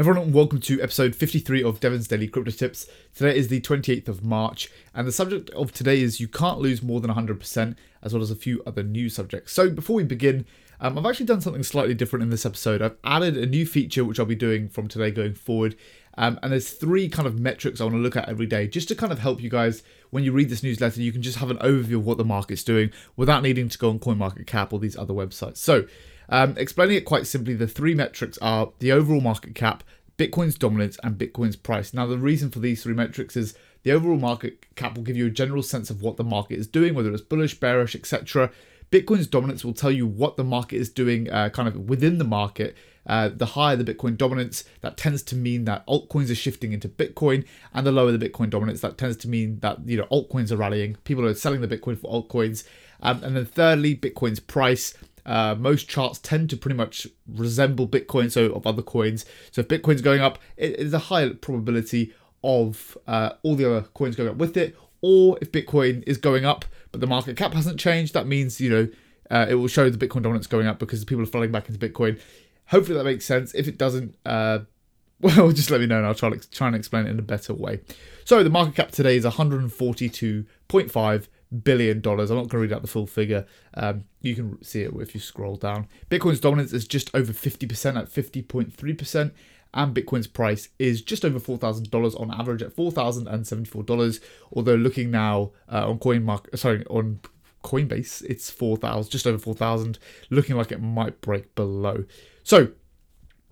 Everyone, and welcome to episode 53 of Devin's Daily Crypto Tips. Today is the 28th of March, and the subject of today is you can't lose more than 100%, as well as a few other new subjects. So, before we begin, um, I've actually done something slightly different in this episode. I've added a new feature which I'll be doing from today going forward, um, and there's three kind of metrics I want to look at every day just to kind of help you guys when you read this newsletter. You can just have an overview of what the market's doing without needing to go on CoinMarketCap or these other websites. So, um, explaining it quite simply, the three metrics are the overall market cap, Bitcoin's dominance, and Bitcoin's price. Now, the reason for these three metrics is the overall market cap will give you a general sense of what the market is doing, whether it's bullish, bearish, etc. Bitcoin's dominance will tell you what the market is doing, uh, kind of within the market. Uh, the higher the Bitcoin dominance, that tends to mean that altcoins are shifting into Bitcoin, and the lower the Bitcoin dominance, that tends to mean that you know altcoins are rallying. People are selling the Bitcoin for altcoins, um, and then thirdly, Bitcoin's price. Uh, most charts tend to pretty much resemble Bitcoin, so of other coins. So if Bitcoin's going up, it is a high probability of uh, all the other coins going up with it. Or if Bitcoin is going up, but the market cap hasn't changed, that means you know uh, it will show the Bitcoin dominance going up because people are falling back into Bitcoin. Hopefully that makes sense. If it doesn't, uh, well, just let me know and I'll try try and explain it in a better way. So the market cap today is 142.5 billion dollars. I'm not going to read out the full figure. Um, you can see it if you scroll down. Bitcoin's dominance is just over 50% at 50.3%, and Bitcoin's price is just over $4,000 on average at $4,074. Although looking now uh, on Coin Mark, sorry, on Coinbase, it's 4,000, just over 4,000, looking like it might break below. So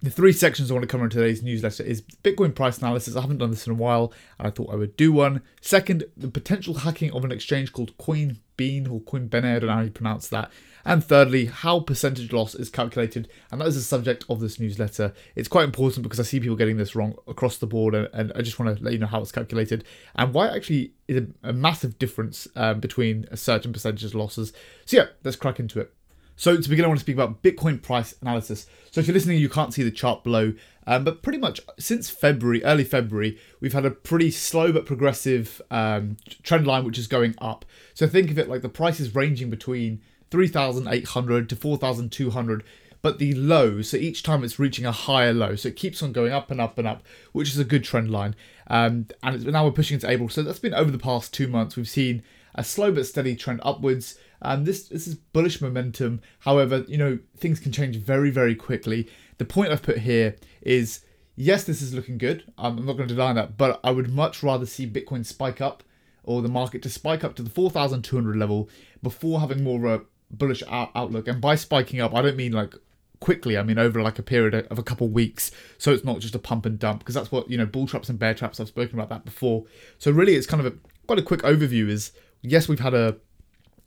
the three sections I want to cover in today's newsletter is Bitcoin price analysis. I haven't done this in a while, and I thought I would do one. Second, the potential hacking of an exchange called Coin Bean or Coinbene, I don't know how you pronounce that. And thirdly, how percentage loss is calculated, and that is the subject of this newsletter. It's quite important because I see people getting this wrong across the board, and, I just want to let you know how it's calculated and why it actually is a, a massive difference um, between a certain percentage losses. So yeah, let's crack into it. So to begin, I want to speak about Bitcoin price analysis. So if you're listening, you can't see the chart below, um, but pretty much since February, early February, we've had a pretty slow but progressive um, trend line which is going up. So think of it like the price is ranging between 3,800 to 4,200 but the low, so each time it's reaching a higher low, so it keeps on going up and up and up, which is a good trend line. Um, and now we're pushing into April, so that's been over the past two months. We've seen a slow but steady trend upwards. And this this is bullish momentum. However, you know things can change very very quickly. The point I've put here is yes, this is looking good. I'm not going to deny that, but I would much rather see Bitcoin spike up or the market to spike up to the 4,200 level before having more of a bullish out- outlook. And by spiking up, I don't mean like quickly. I mean over like a period of a couple weeks, so it's not just a pump and dump because that's what you know bull traps and bear traps. I've spoken about that before. So really, it's kind of a quite a quick overview. Is yes, we've had a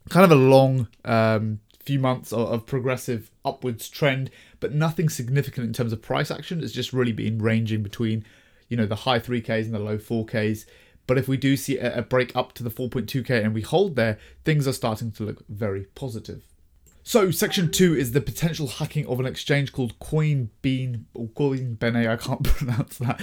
kind of a long um, few months of, of, progressive upwards trend, but nothing significant in terms of price action. It's just really been ranging between, you know, the high 3Ks and the low 4Ks. But if we do see a, a break up to the 4.2K and we hold there, things are starting to look very positive. So, section two is the potential hacking of an exchange called Coinbean or Coin Coinbene. I can't pronounce that.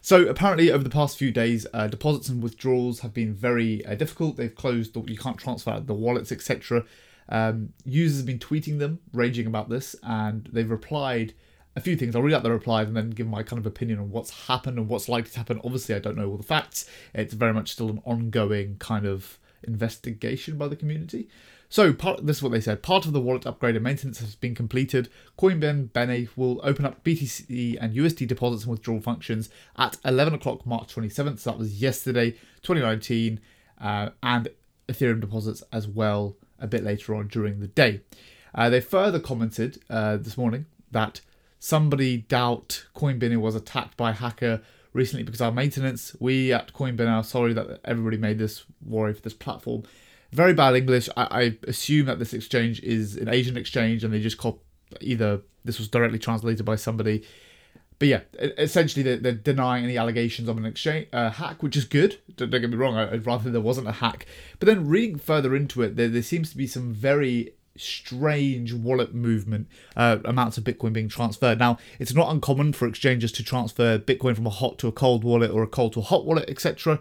So apparently, over the past few days, uh, deposits and withdrawals have been very uh, difficult. They've closed; you can't transfer the wallets, etc. Um, users have been tweeting them, raging about this, and they've replied a few things. I'll read out the replies and then give my kind of opinion on what's happened and what's likely to happen. Obviously, I don't know all the facts. It's very much still an ongoing kind of investigation by the community. So part, this is what they said. Part of the wallet upgrade and maintenance has been completed. Coinbene Bene will open up BTC and USD deposits and withdrawal functions at 11 o'clock March 27th. So that was yesterday, 2019, uh, and Ethereum deposits as well a bit later on during the day. Uh, they further commented uh, this morning that somebody doubt Coinbene was attacked by a hacker recently because our maintenance. We at Coinbene are sorry that everybody made this worry for this platform very bad English. I, I assume that this exchange is an Asian exchange and they just call either this was directly translated by somebody. But yeah, essentially they're, they're denying any allegations of an exchange uh, hack, which is good. Don't, don't, get me wrong. I'd rather there wasn't a hack. But then reading further into it, there, there seems to be some very strange wallet movement uh, amounts of Bitcoin being transferred. Now, it's not uncommon for exchanges to transfer Bitcoin from a hot to a cold wallet or a cold to a hot wallet, etc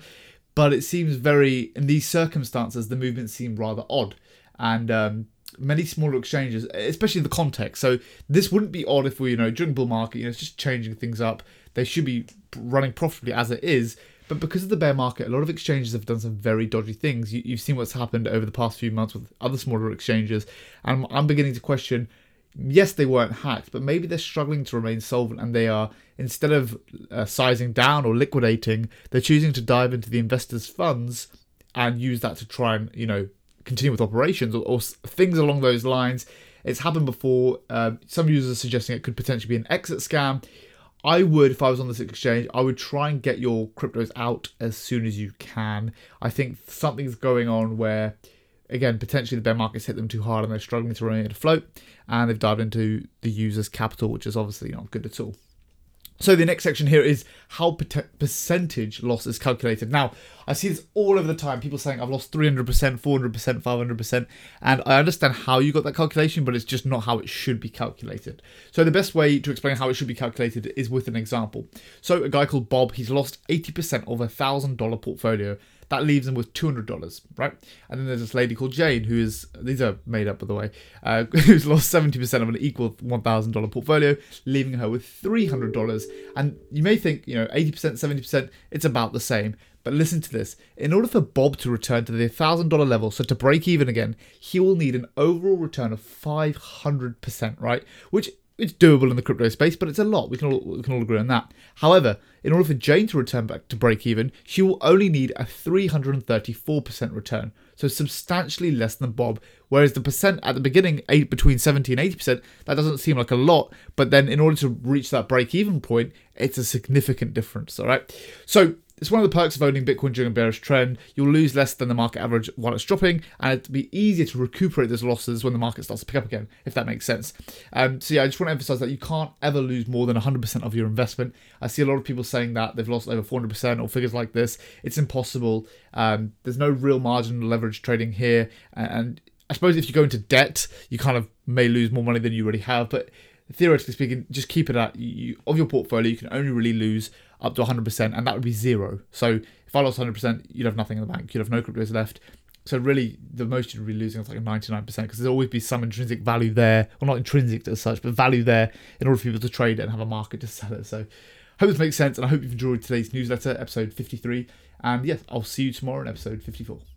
but it seems very in these circumstances the movements seem rather odd and um, many smaller exchanges, especially the context. So this wouldn't be odd if we, you know, during bull market, you know, it's just changing things up. They should be running profitably as it is. But because of the bear market, a lot of exchanges have done some very dodgy things. You, have seen what's happened over the past few months with other smaller exchanges, and I'm beginning to question. Yes, they weren't hacked, but maybe they're struggling to remain solvent, and they are instead of uh, sizing down or liquidating, they're choosing to dive into the investors' funds and use that to try and you know continue with operations or, or things along those lines. It's happened before. Uh, some users are suggesting it could potentially be an exit scam. I would, if I was on this exchange, I would try and get your cryptos out as soon as you can. I think something's going on where, again, potentially the bear market's hit them too hard and they're struggling to remain afloat, and they've dived into the user's capital, which is obviously not good at all. So the next section here is how percentage loss is calculated. Now, I see this all over the time. People saying I've lost 300%, 400%, 500%. And I understand how you got that calculation, but it's just not how it should be calculated. So the best way to explain how it should be calculated is with an example. So a guy called Bob, he's lost 80% of a $1,000 portfolio that leaves him with $200, right? And then there's this lady called Jane, who is, these are made up by the way, uh, who's lost 70% of an equal $1,000 portfolio, leaving her with $300. And you may think, you know, 80%, 70%, it's about the same. But listen to this. In order for Bob to return to the $1,000 level, so to break even again, he will need an overall return of 500%, right? Which it's doable in the crypto space, but it's a lot. We can all we can all agree on that. However, in order for Jane to return back to break even, she will only need a 334% return, so substantially less than Bob. Whereas the percent at the beginning, eight, between 70 and 80%, that doesn't seem like a lot, but then in order to reach that break even point, it's a significant difference. All right, so it's one of the perks of owning Bitcoin during a bearish trend. You'll lose less than the market average while it's dropping, and it'll be easier to recuperate those losses when the market starts to pick up again, if that makes sense. Um, so yeah, I just want to emphasize that you can't ever lose more than 100% of your investment. I see a lot of people saying that they've lost over 400% or figures like this. It's impossible. Um, there's no real margin leverage trading here, and I suppose if you go into debt, you kind of may lose more money than you already have, but theoretically speaking, just keep it at you, of your portfolio. You can only really lose up to 100%, and that would be zero. So if I lost 100%, you'd have nothing in the bank. You'd have no cryptos left. So really, the most you'd be losing is like 99% because there'll always be some intrinsic value there, well not intrinsic as such, but value there in order for people to trade it and have a market to sell it. So hope this makes sense, and I hope you've enjoyed today's newsletter, episode 53. And yes, I'll see you tomorrow in episode 54.